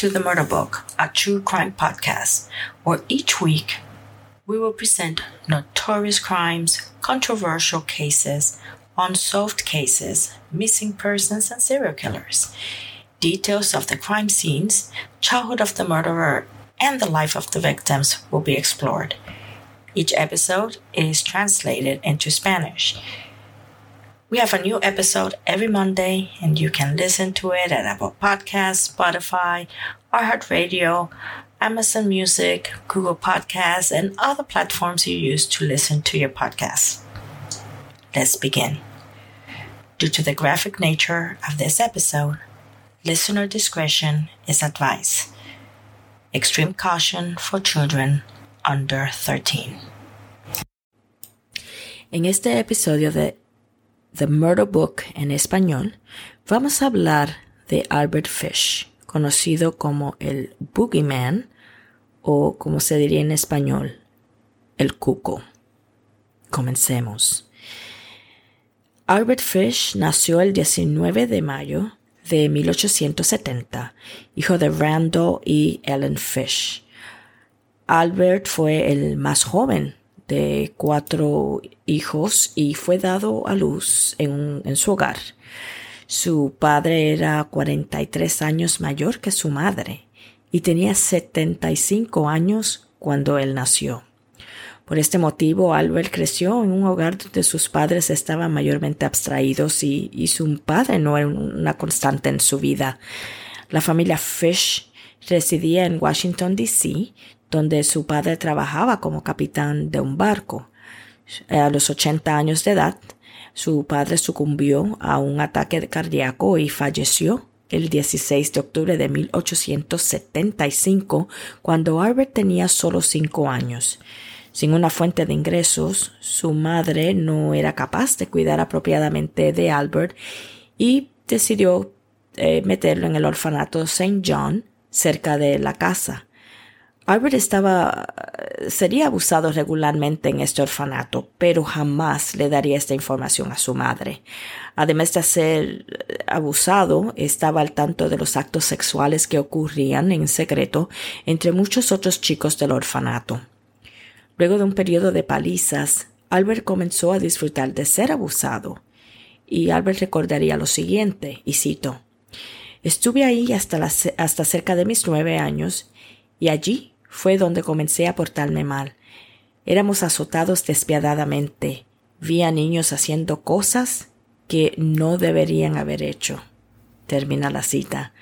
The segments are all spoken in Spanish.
To The Murder Book, a true crime podcast, where each week we will present notorious crimes, controversial cases, unsolved cases, missing persons, and serial killers. Details of the crime scenes, childhood of the murderer, and the life of the victims will be explored. Each episode is translated into Spanish. We have a new episode every Monday, and you can listen to it at Apple Podcasts, Spotify, iHeartRadio, Amazon Music, Google Podcasts, and other platforms you use to listen to your podcasts. Let's begin. Due to the graphic nature of this episode, listener discretion is advised. Extreme caution for children under 13. En este episodio de The Murder Book en español, vamos a hablar de Albert Fish, conocido como el Boogeyman o como se diría en español, el cuco. Comencemos. Albert Fish nació el 19 de mayo de 1870, hijo de Randall y Ellen Fish. Albert fue el más joven de cuatro hijos y fue dado a luz en, en su hogar. Su padre era 43 años mayor que su madre y tenía 75 años cuando él nació. Por este motivo, Albert creció en un hogar donde sus padres estaban mayormente abstraídos y, y su padre no era una constante en su vida. La familia Fish residía en Washington, D.C., donde su padre trabajaba como capitán de un barco. A los 80 años de edad, su padre sucumbió a un ataque cardíaco y falleció el 16 de octubre de 1875, cuando Albert tenía solo cinco años. Sin una fuente de ingresos, su madre no era capaz de cuidar apropiadamente de Albert y decidió eh, meterlo en el orfanato St. John, cerca de la casa. Albert estaba sería abusado regularmente en este orfanato, pero jamás le daría esta información a su madre. Además de ser abusado, estaba al tanto de los actos sexuales que ocurrían en secreto entre muchos otros chicos del orfanato. Luego de un periodo de palizas, Albert comenzó a disfrutar de ser abusado. Y Albert recordaría lo siguiente, y cito, Estuve ahí hasta, hasta cerca de mis nueve años, y allí fue donde comencé a portarme mal. Éramos azotados despiadadamente. Vi a niños haciendo cosas que no deberían haber hecho. Termina la cita.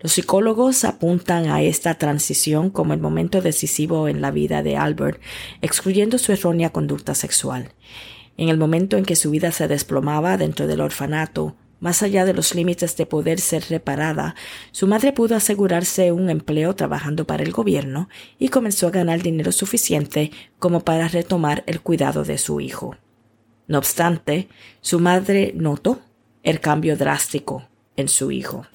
Los psicólogos apuntan a esta transición como el momento decisivo en la vida de Albert, excluyendo su errónea conducta sexual. En el momento en que su vida se desplomaba dentro del orfanato, más allá de los límites de poder ser reparada, su madre pudo asegurarse un empleo trabajando para el gobierno y comenzó a ganar dinero suficiente como para retomar el cuidado de su hijo. No obstante, su madre notó el cambio drástico en su hijo.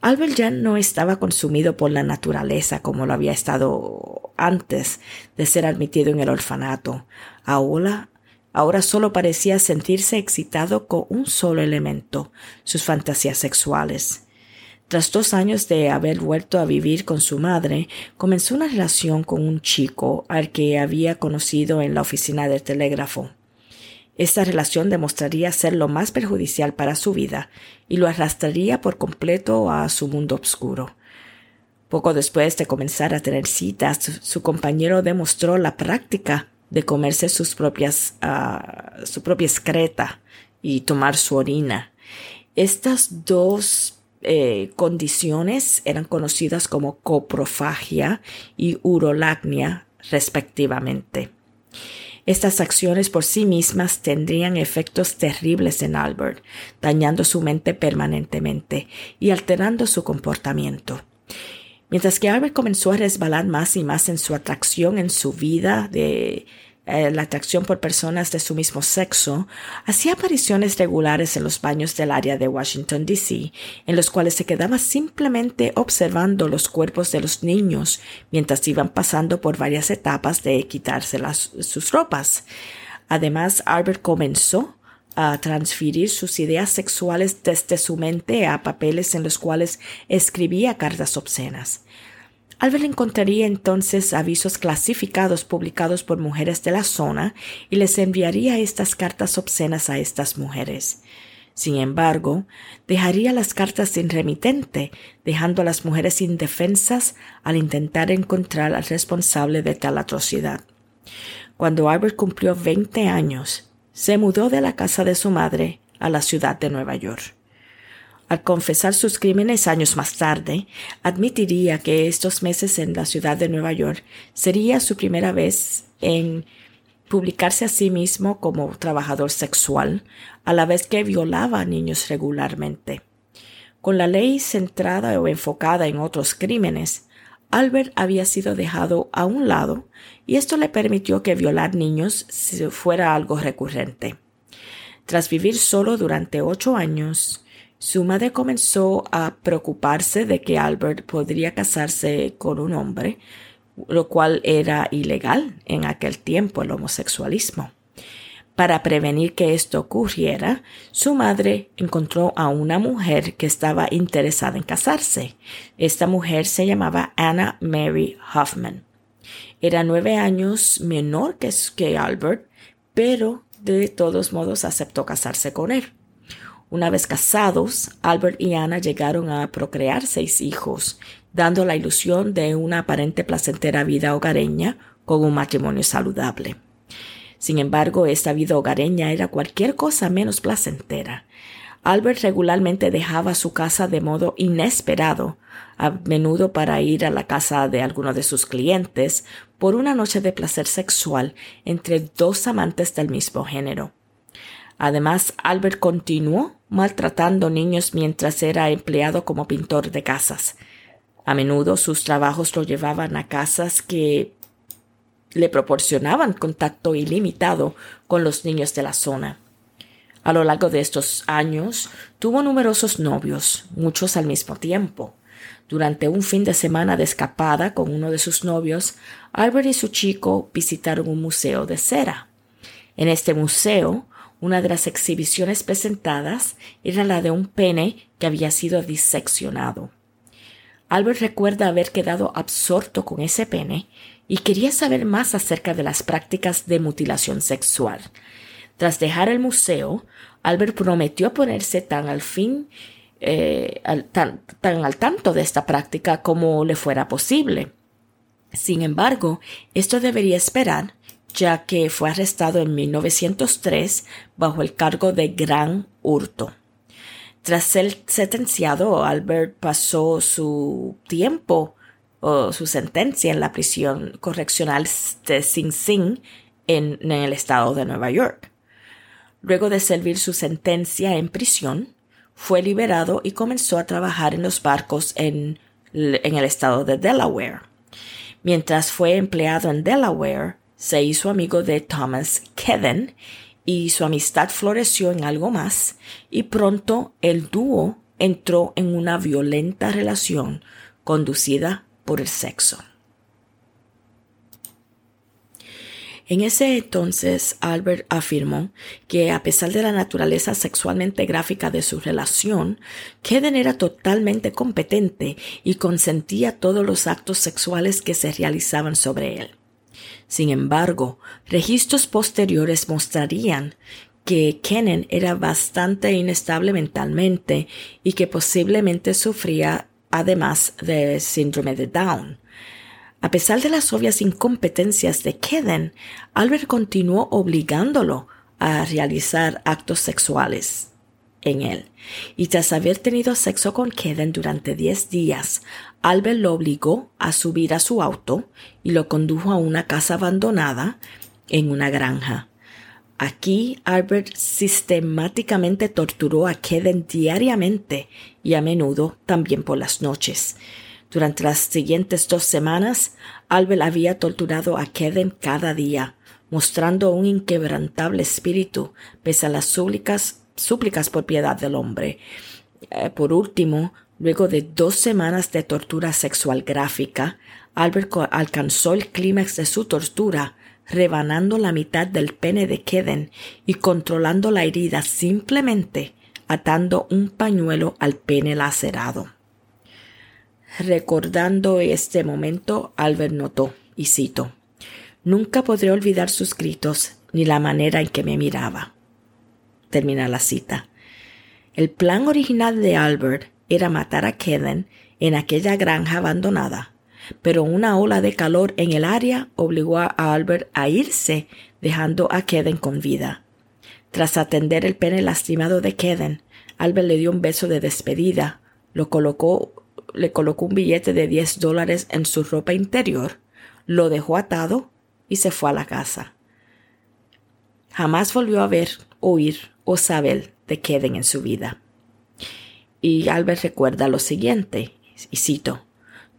Albert ya no estaba consumido por la naturaleza como lo había estado antes de ser admitido en el orfanato. Ahora Ahora solo parecía sentirse excitado con un solo elemento, sus fantasías sexuales. Tras dos años de haber vuelto a vivir con su madre, comenzó una relación con un chico al que había conocido en la oficina del telégrafo. Esta relación demostraría ser lo más perjudicial para su vida y lo arrastraría por completo a su mundo oscuro. Poco después de comenzar a tener citas, su compañero demostró la práctica de comerse sus propias, uh, su propia excreta y tomar su orina. Estas dos eh, condiciones eran conocidas como coprofagia y urolagnia respectivamente. Estas acciones por sí mismas tendrían efectos terribles en Albert, dañando su mente permanentemente y alterando su comportamiento. Mientras que Albert comenzó a resbalar más y más en su atracción en su vida de eh, la atracción por personas de su mismo sexo, hacía apariciones regulares en los baños del área de Washington, D.C., en los cuales se quedaba simplemente observando los cuerpos de los niños mientras iban pasando por varias etapas de quitarse sus ropas. Además, Albert comenzó a transferir sus ideas sexuales desde su mente a papeles en los cuales escribía cartas obscenas. Albert encontraría entonces avisos clasificados publicados por mujeres de la zona y les enviaría estas cartas obscenas a estas mujeres. Sin embargo, dejaría las cartas sin remitente, dejando a las mujeres indefensas al intentar encontrar al responsable de tal atrocidad. Cuando Albert cumplió 20 años, se mudó de la casa de su madre a la ciudad de Nueva York. Al confesar sus crímenes años más tarde, admitiría que estos meses en la ciudad de Nueva York sería su primera vez en publicarse a sí mismo como trabajador sexual, a la vez que violaba a niños regularmente. Con la ley centrada o enfocada en otros crímenes, Albert había sido dejado a un lado y esto le permitió que violar niños fuera algo recurrente. Tras vivir solo durante ocho años, su madre comenzó a preocuparse de que Albert podría casarse con un hombre, lo cual era ilegal en aquel tiempo el homosexualismo. Para prevenir que esto ocurriera, su madre encontró a una mujer que estaba interesada en casarse. Esta mujer se llamaba Anna Mary Hoffman. Era nueve años menor que, que Albert, pero de todos modos aceptó casarse con él. Una vez casados, Albert y Anna llegaron a procrear seis hijos, dando la ilusión de una aparente placentera vida hogareña con un matrimonio saludable. Sin embargo, esta vida hogareña era cualquier cosa menos placentera. Albert regularmente dejaba su casa de modo inesperado, a menudo para ir a la casa de alguno de sus clientes por una noche de placer sexual entre dos amantes del mismo género. Además, Albert continuó maltratando niños mientras era empleado como pintor de casas. A menudo sus trabajos lo llevaban a casas que le proporcionaban contacto ilimitado con los niños de la zona. A lo largo de estos años tuvo numerosos novios, muchos al mismo tiempo. Durante un fin de semana de escapada con uno de sus novios, Albert y su chico visitaron un museo de cera. En este museo, una de las exhibiciones presentadas era la de un pene que había sido diseccionado. Albert recuerda haber quedado absorto con ese pene y quería saber más acerca de las prácticas de mutilación sexual. Tras dejar el museo, Albert prometió ponerse tan al fin eh, tan, tan al tanto de esta práctica como le fuera posible. Sin embargo, esto debería esperar ya que fue arrestado en 1903 bajo el cargo de gran hurto. Tras ser sentenciado, Albert pasó su tiempo o su sentencia en la prisión correccional de Sing Sing en, en el estado de Nueva York. Luego de servir su sentencia en prisión, fue liberado y comenzó a trabajar en los barcos en, en el estado de Delaware. Mientras fue empleado en Delaware, se hizo amigo de Thomas Kevin y su amistad floreció en algo más y pronto el dúo entró en una violenta relación conducida por el sexo. En ese entonces, Albert afirmó que a pesar de la naturaleza sexualmente gráfica de su relación, Kevin era totalmente competente y consentía todos los actos sexuales que se realizaban sobre él. Sin embargo, registros posteriores mostrarían que Kennen era bastante inestable mentalmente y que posiblemente sufría además de síndrome de Down. A pesar de las obvias incompetencias de Kennen, Albert continuó obligándolo a realizar actos sexuales en él. Y tras haber tenido sexo con Kevin durante diez días, Albert lo obligó a subir a su auto y lo condujo a una casa abandonada en una granja. Aquí Albert sistemáticamente torturó a Kevin diariamente y a menudo también por las noches. Durante las siguientes dos semanas, Albert había torturado a Kevin cada día, mostrando un inquebrantable espíritu pese a las súplicas súplicas por piedad del hombre. Eh, por último, luego de dos semanas de tortura sexual gráfica, Albert alcanzó el clímax de su tortura rebanando la mitad del pene de Keden y controlando la herida simplemente atando un pañuelo al pene lacerado. Recordando este momento, Albert notó, y cito, Nunca podré olvidar sus gritos ni la manera en que me miraba. Termina la cita. El plan original de Albert era matar a Keden en aquella granja abandonada, pero una ola de calor en el área obligó a Albert a irse, dejando a Keden con vida. Tras atender el pene lastimado de Keden, Albert le dio un beso de despedida, lo colocó, le colocó un billete de 10 dólares en su ropa interior, lo dejó atado y se fue a la casa. Jamás volvió a ver, oír o saber de Keden en su vida. Y Albert recuerda lo siguiente, y cito,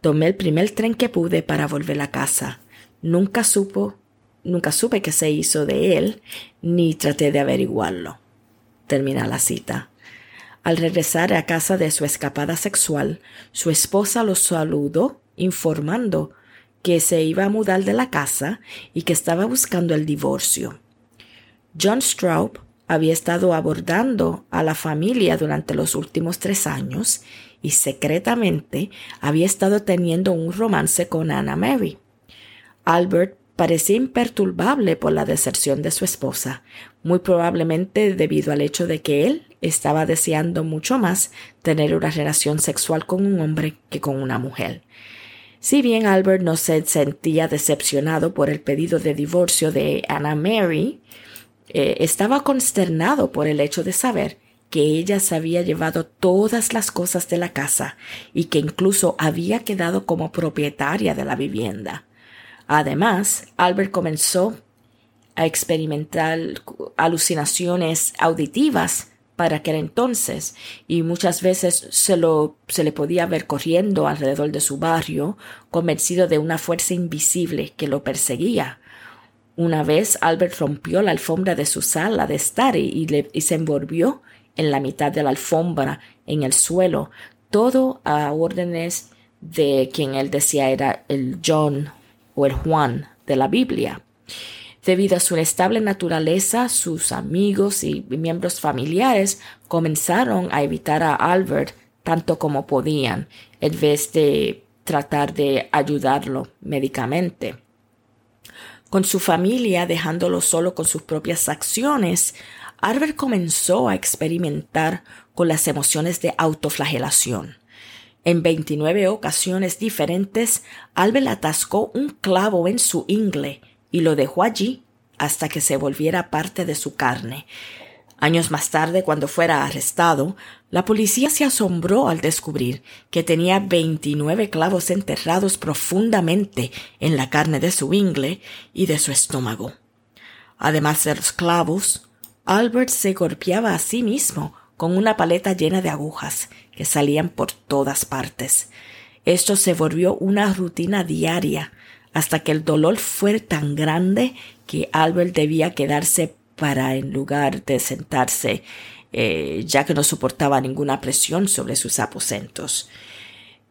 Tomé el primer tren que pude para volver a casa. Nunca supo, nunca supe qué se hizo de él, ni traté de averiguarlo. Termina la cita. Al regresar a casa de su escapada sexual, su esposa lo saludó informando que se iba a mudar de la casa y que estaba buscando el divorcio. John Straub había estado abordando a la familia durante los últimos tres años y secretamente había estado teniendo un romance con Anna Mary. Albert parecía imperturbable por la deserción de su esposa, muy probablemente debido al hecho de que él estaba deseando mucho más tener una relación sexual con un hombre que con una mujer. Si bien Albert no se sentía decepcionado por el pedido de divorcio de Anna Mary, eh, estaba consternado por el hecho de saber que ella se había llevado todas las cosas de la casa y que incluso había quedado como propietaria de la vivienda. Además, Albert comenzó a experimentar alucinaciones auditivas para aquel entonces y muchas veces se, lo, se le podía ver corriendo alrededor de su barrio, convencido de una fuerza invisible que lo perseguía. Una vez Albert rompió la alfombra de su sala de estar y, y se envolvió en la mitad de la alfombra en el suelo, todo a órdenes de quien él decía era el John o el Juan de la Biblia. Debido a su inestable naturaleza, sus amigos y miembros familiares comenzaron a evitar a Albert tanto como podían, en vez de tratar de ayudarlo médicamente. Con su familia dejándolo solo con sus propias acciones, Albert comenzó a experimentar con las emociones de autoflagelación. En 29 ocasiones diferentes, Albert atascó un clavo en su ingle y lo dejó allí hasta que se volviera parte de su carne. Años más tarde, cuando fuera arrestado, la policía se asombró al descubrir que tenía 29 clavos enterrados profundamente en la carne de su ingle y de su estómago. Además de los clavos, Albert se golpeaba a sí mismo con una paleta llena de agujas que salían por todas partes. Esto se volvió una rutina diaria hasta que el dolor fue tan grande que Albert debía quedarse para en lugar de sentarse, eh, ya que no soportaba ninguna presión sobre sus aposentos.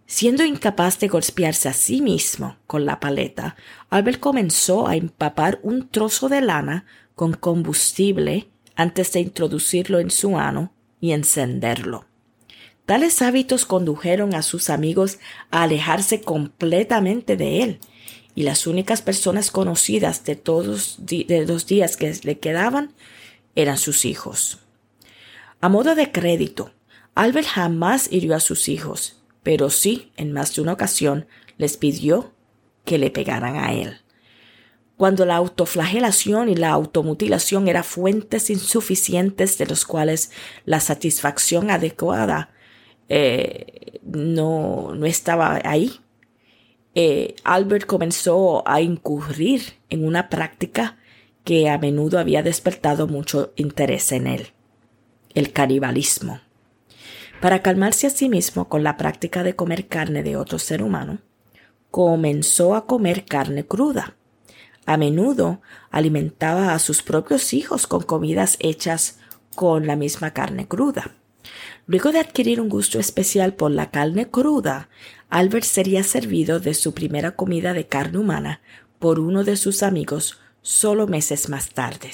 Siendo incapaz de golpearse a sí mismo con la paleta, Albert comenzó a empapar un trozo de lana con combustible antes de introducirlo en su ano y encenderlo. Tales hábitos condujeron a sus amigos a alejarse completamente de él, y las únicas personas conocidas de todos de los días que le quedaban eran sus hijos. A modo de crédito, Albert jamás hirió a sus hijos, pero sí, en más de una ocasión, les pidió que le pegaran a él. Cuando la autoflagelación y la automutilación eran fuentes insuficientes de los cuales la satisfacción adecuada eh, no, no estaba ahí, eh, Albert comenzó a incurrir en una práctica que a menudo había despertado mucho interés en él, el canibalismo. Para calmarse a sí mismo con la práctica de comer carne de otro ser humano, comenzó a comer carne cruda. A menudo alimentaba a sus propios hijos con comidas hechas con la misma carne cruda. Luego de adquirir un gusto especial por la carne cruda, Albert sería servido de su primera comida de carne humana por uno de sus amigos solo meses más tarde.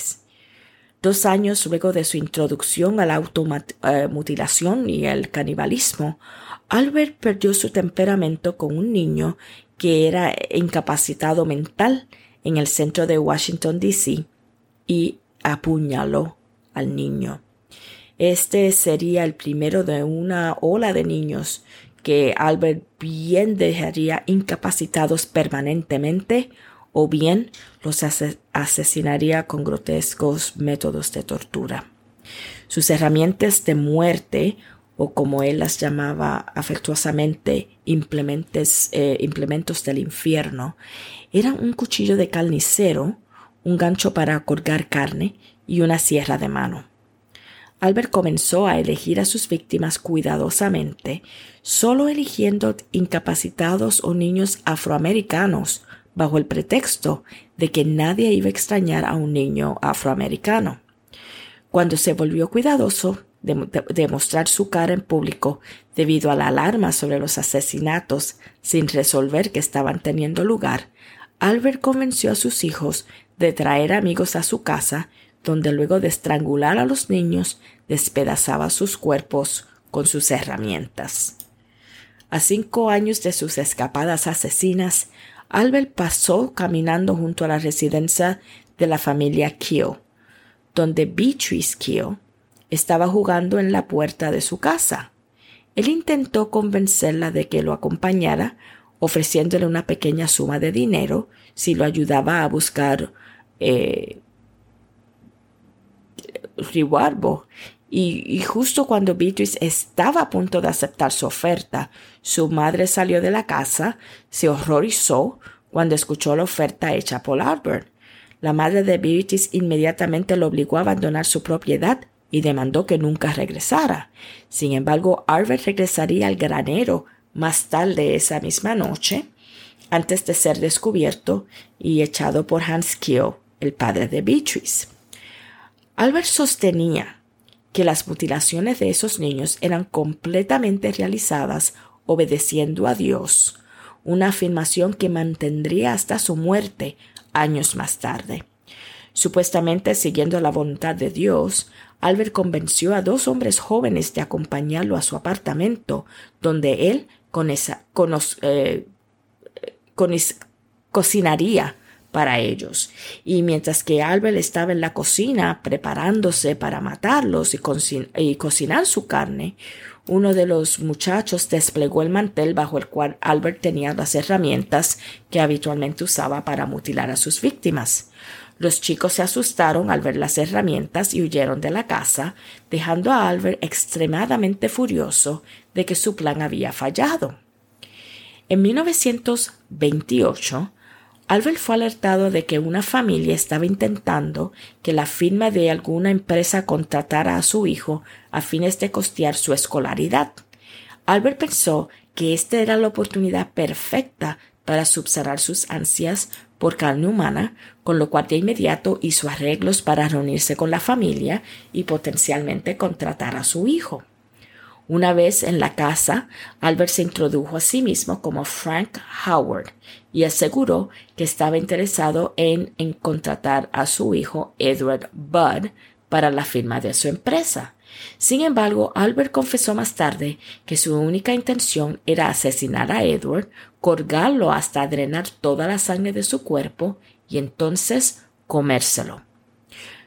Dos años luego de su introducción a la automutilación y el canibalismo, Albert perdió su temperamento con un niño que era incapacitado mental en el centro de Washington, D.C. y apuñaló al niño. Este sería el primero de una ola de niños que Albert bien dejaría incapacitados permanentemente o bien los asesinaría con grotescos métodos de tortura. Sus herramientas de muerte, o como él las llamaba afectuosamente eh, implementos del infierno, eran un cuchillo de carnicero, un gancho para colgar carne y una sierra de mano. Albert comenzó a elegir a sus víctimas cuidadosamente, solo eligiendo incapacitados o niños afroamericanos, bajo el pretexto de que nadie iba a extrañar a un niño afroamericano. Cuando se volvió cuidadoso de, mostrar su cara en público debido a la alarma sobre los asesinatos sin resolver que estaban teniendo lugar, Albert convenció a sus hijos de traer amigos a su casa, donde luego de estrangular a los niños despedazaba sus cuerpos con sus herramientas. A cinco años de sus escapadas asesinas, Albert pasó caminando junto a la residencia de la familia Keel, donde Beatrice Keel estaba jugando en la puerta de su casa. Él intentó convencerla de que lo acompañara, ofreciéndole una pequeña suma de dinero si lo ayudaba a buscar eh, y, justo cuando Beatrice estaba a punto de aceptar su oferta, su madre salió de la casa, se horrorizó cuando escuchó la oferta hecha por Albert. La madre de Beatrice inmediatamente lo obligó a abandonar su propiedad y demandó que nunca regresara. Sin embargo, Albert regresaría al granero más tarde esa misma noche, antes de ser descubierto y echado por Hans Kiel, el padre de Beatrice. Albert sostenía que las mutilaciones de esos niños eran completamente realizadas obedeciendo a Dios, una afirmación que mantendría hasta su muerte años más tarde. Supuestamente siguiendo la voluntad de Dios, Albert convenció a dos hombres jóvenes de acompañarlo a su apartamento, donde él con esa, eh, cocinaría para ellos. Y mientras que Albert estaba en la cocina preparándose para matarlos y, cocinar su carne, uno de los muchachos desplegó el mantel bajo el cual Albert tenía las herramientas que habitualmente usaba para mutilar a sus víctimas. Los chicos se asustaron al ver las herramientas y huyeron de la casa, dejando a Albert extremadamente furioso de que su plan había fallado. En 1928, Albert fue alertado de que una familia estaba intentando que la firma de alguna empresa contratara a su hijo a fines de costear su escolaridad. Albert pensó que esta era la oportunidad perfecta para subsanar sus ansias por carne humana, con lo cual de inmediato hizo arreglos para reunirse con la familia y potencialmente contratar a su hijo. Una vez en la casa, Albert se introdujo a sí mismo como Frank Howard y aseguró que estaba interesado en, en contratar a su hijo Edward Budd para la firma de su empresa. Sin embargo, Albert confesó más tarde que su única intención era asesinar a Edward, colgarlo hasta drenar toda la sangre de su cuerpo y entonces comérselo.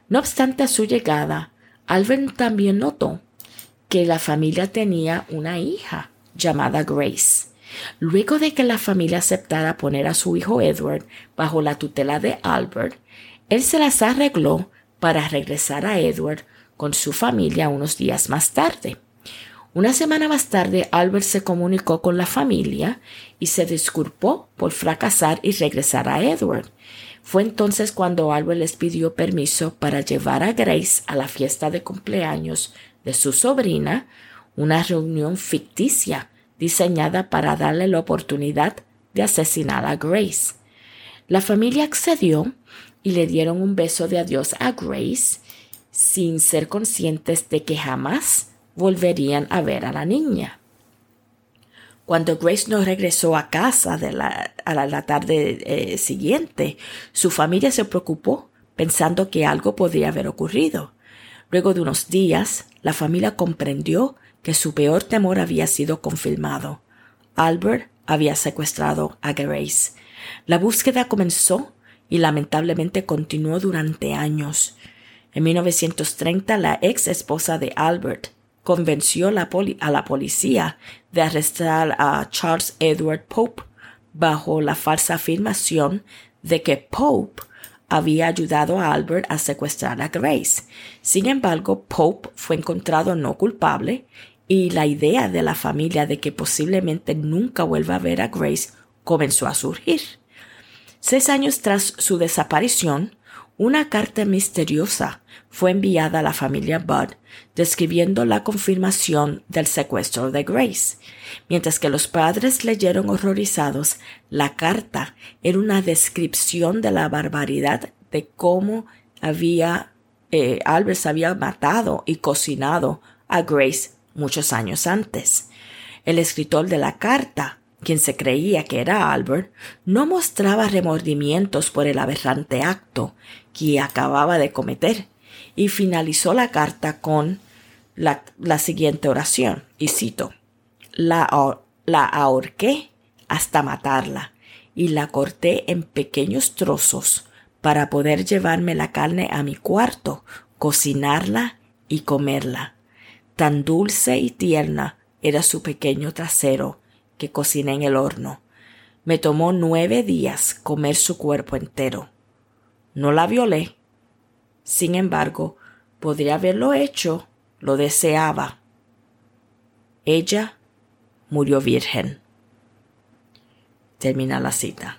No obstante a su llegada, Albert también notó que la familia tenía una hija llamada Grace. Luego de que la familia aceptara poner a su hijo Edward bajo la tutela de Albert, él se las arregló para regresar a Edward con su familia unos días más tarde. Una semana más tarde, Albert se comunicó con la familia y se disculpó por fracasar y regresar a Edward. Fue entonces cuando Albert les pidió permiso para llevar a Grace a la fiesta de cumpleaños de su sobrina una reunión ficticia diseñada para darle la oportunidad de asesinar a Grace. La familia accedió y le dieron un beso de adiós a Grace sin ser conscientes de que jamás volverían a ver a la niña. Cuando Grace no regresó a casa a la, tarde eh, siguiente, su familia se preocupó pensando que algo podría haber ocurrido. Luego de unos días, la familia comprendió que su peor temor había sido confirmado. Albert había secuestrado a Grace. La búsqueda comenzó y lamentablemente continuó durante años. En 1930, la ex esposa de Albert convenció a la policía de arrestar a Charles Edward Pope bajo la falsa afirmación de que Pope había ayudado a Albert a secuestrar a Grace. Sin embargo, Pope fue encontrado no culpable y la idea de la familia de que posiblemente nunca vuelva a ver a Grace comenzó a surgir. Seis años tras su desaparición, una carta misteriosa fue enviada a la familia Budd describiendo la confirmación del secuestro de Grace. Mientras que los padres leyeron horrorizados, la carta era una descripción de la barbaridad de cómo había eh, Albert había matado y cocinado a Grace muchos años antes. El escritor de la carta quien se creía que era Albert, no mostraba remordimientos por el aberrante acto que acababa de cometer, y finalizó la carta con la, siguiente oración, y cito, la, la ahorqué hasta matarla, y la corté en pequeños trozos para poder llevarme la carne a mi cuarto, cocinarla y comerla. Tan dulce y tierna era su pequeño trasero, que cociné en el horno. Me tomó nueve días comer su cuerpo entero. No la violé. Sin embargo, podría haberlo hecho, lo deseaba. Ella murió virgen. Termina la cita.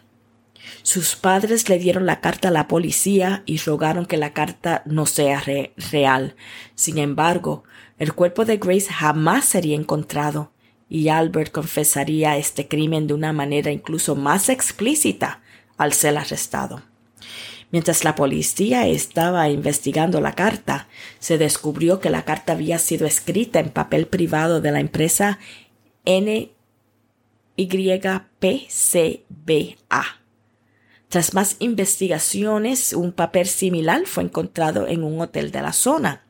Sus padres le dieron la carta a la policía y rogaron que la carta no sea real. Sin embargo, el cuerpo de Grace jamás sería encontrado y Albert confesaría este crimen de una manera incluso más explícita al ser arrestado. Mientras la policía estaba investigando la carta, se descubrió que la carta había sido escrita en papel privado de la empresa NYPCBA. Tras más investigaciones, un papel similar fue encontrado en un hotel de la zona.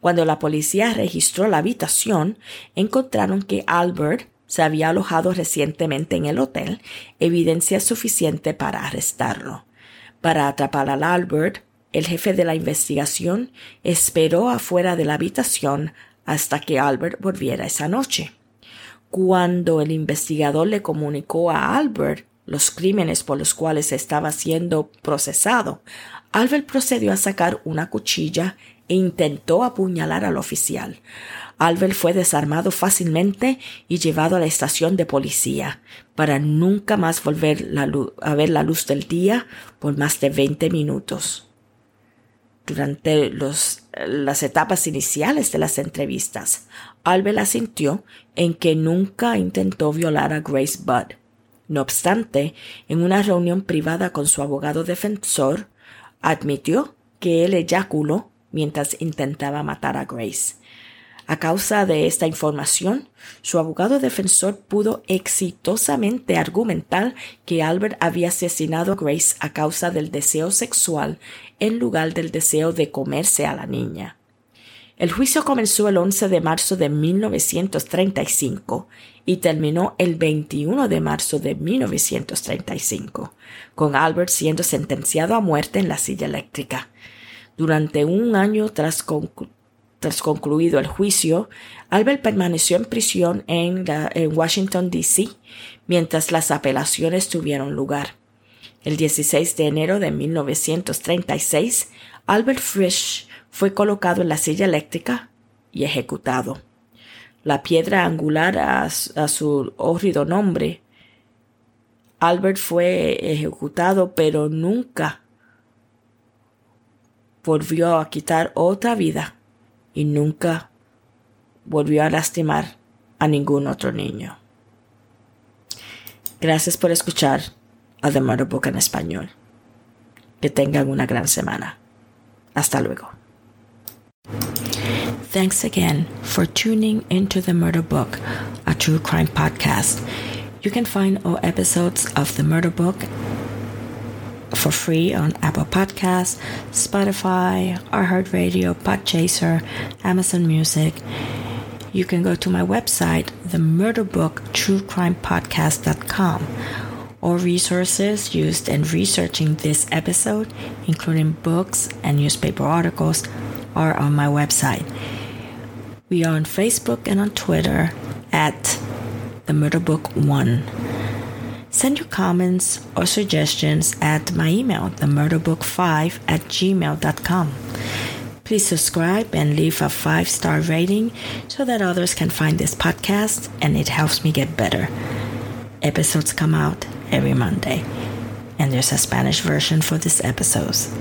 Cuando la policía registró la habitación, encontraron que Albert se había alojado recientemente en el hotel, evidencia suficiente para arrestarlo. Para atrapar al Albert, el jefe de la investigación esperó afuera de la habitación hasta que Albert volviera esa noche. Cuando el investigador le comunicó a Albert los crímenes por los cuales estaba siendo procesado, Albert procedió a sacar una cuchilla e intentó apuñalar al oficial. Albert fue desarmado fácilmente y llevado a la estación de policía para nunca más volver a ver la luz del día por más de 20 minutos. Durante las etapas iniciales de las entrevistas, Albert asintió en que nunca intentó violar a Grace Budd. No obstante, en una reunión privada con su abogado defensor, admitió que él eyaculó mientras intentaba matar a Grace. A causa de esta información, su abogado defensor pudo exitosamente argumentar que Albert había asesinado a Grace a causa del deseo sexual en lugar del deseo de comerse a la niña. El juicio comenzó el 11 de marzo de 1935 y terminó el 21 de marzo de 1935, con Albert siendo sentenciado a muerte en la silla eléctrica. Durante un año tras, concluido el juicio, Albert permaneció en prisión en, en Washington, D.C., mientras las apelaciones tuvieron lugar. El 16 de enero de 1936, Albert Frisch fue colocado en la silla eléctrica y ejecutado. La piedra angular a, su horrido nombre. Albert fue ejecutado, pero nunca volvió a quitar otra vida y nunca volvió a lastimar a ningún otro niño. Gracias por escuchar a The Murder Book en español. Que tengan una gran semana. Hasta luego. Thanks again for tuning into the Murder Book, a true crime podcast. You can find all episodes of the Murder Book for free on Apple Podcasts, Spotify, iHeartRadio, Podchaser, Amazon Music. You can go to my website, the murderbooktruecrimepodcast.com. All resources used in researching this episode, including books and newspaper articles, are on my website. We are on Facebook and on Twitter at the Murder Book One. Send your comments or suggestions at my email, themurderbook5 at gmail.com. Please subscribe and leave a five star rating so that others can find this podcast and it helps me get better. Episodes come out every Monday, and there's a Spanish version for these episodes.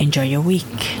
Enjoy your week.